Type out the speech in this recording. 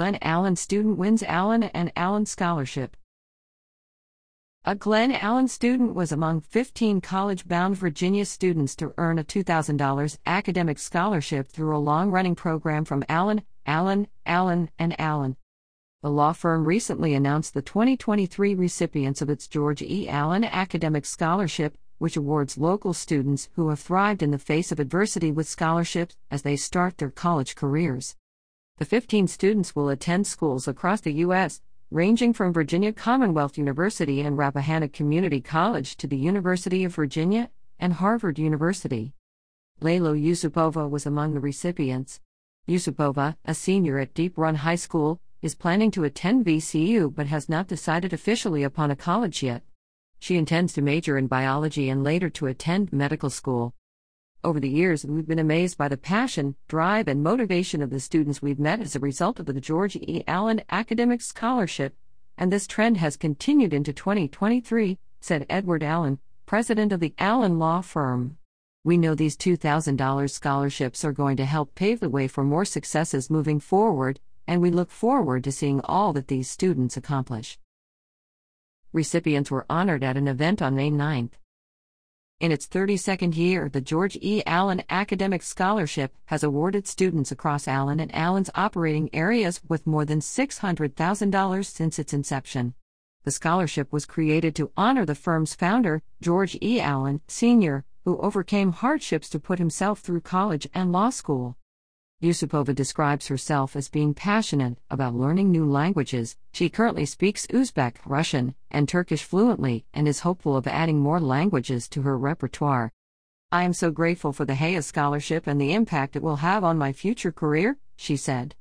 Glen Allen student wins Allen and Allen Scholarship. A Glen Allen student was among 15 college bound Virginia students to earn a $2,000 academic scholarship through a long running program from Allen, Allen, Allen, and Allen. The law firm recently announced the 2023 recipients of its George E. Allen Academic Scholarship, which awards local students who have thrived in the face of adversity with scholarships as they start their college careers. The 15 students will attend schools across the U.S., ranging from Virginia Commonwealth University and Rappahannock Community College to the University of Virginia and Harvard University. Laylo Yusupova was among the recipients. Yusupova, a senior at Deep Run High School, is planning to attend VCU but has not decided officially upon a college yet. She intends to major in biology and later to attend medical school. Over the years, we've been amazed by the passion, drive, and motivation of the students we've met as a result of the George E. Allen Academic Scholarship, and this trend has continued into 2023, said Edward Allen, president of the Allen Law Firm. We know these $2,000 scholarships are going to help pave the way for more successes moving forward, and we look forward to seeing all that these students accomplish. Recipients were honored at an event on May 9th. In its 32nd year, the George E. Allen Academic Scholarship has awarded students across Allen and Allen's operating areas with more than $600,000 since its inception. The scholarship was created to honor the firm's founder, George E. Allen, Sr., who overcame hardships to put himself through college and law school. Yusupova describes herself as being passionate about learning new languages. She currently speaks Uzbek, Russian, and Turkish fluently and is hopeful of adding more languages to her repertoire. I am so grateful for the Hayes Scholarship and the impact it will have on my future career, she said.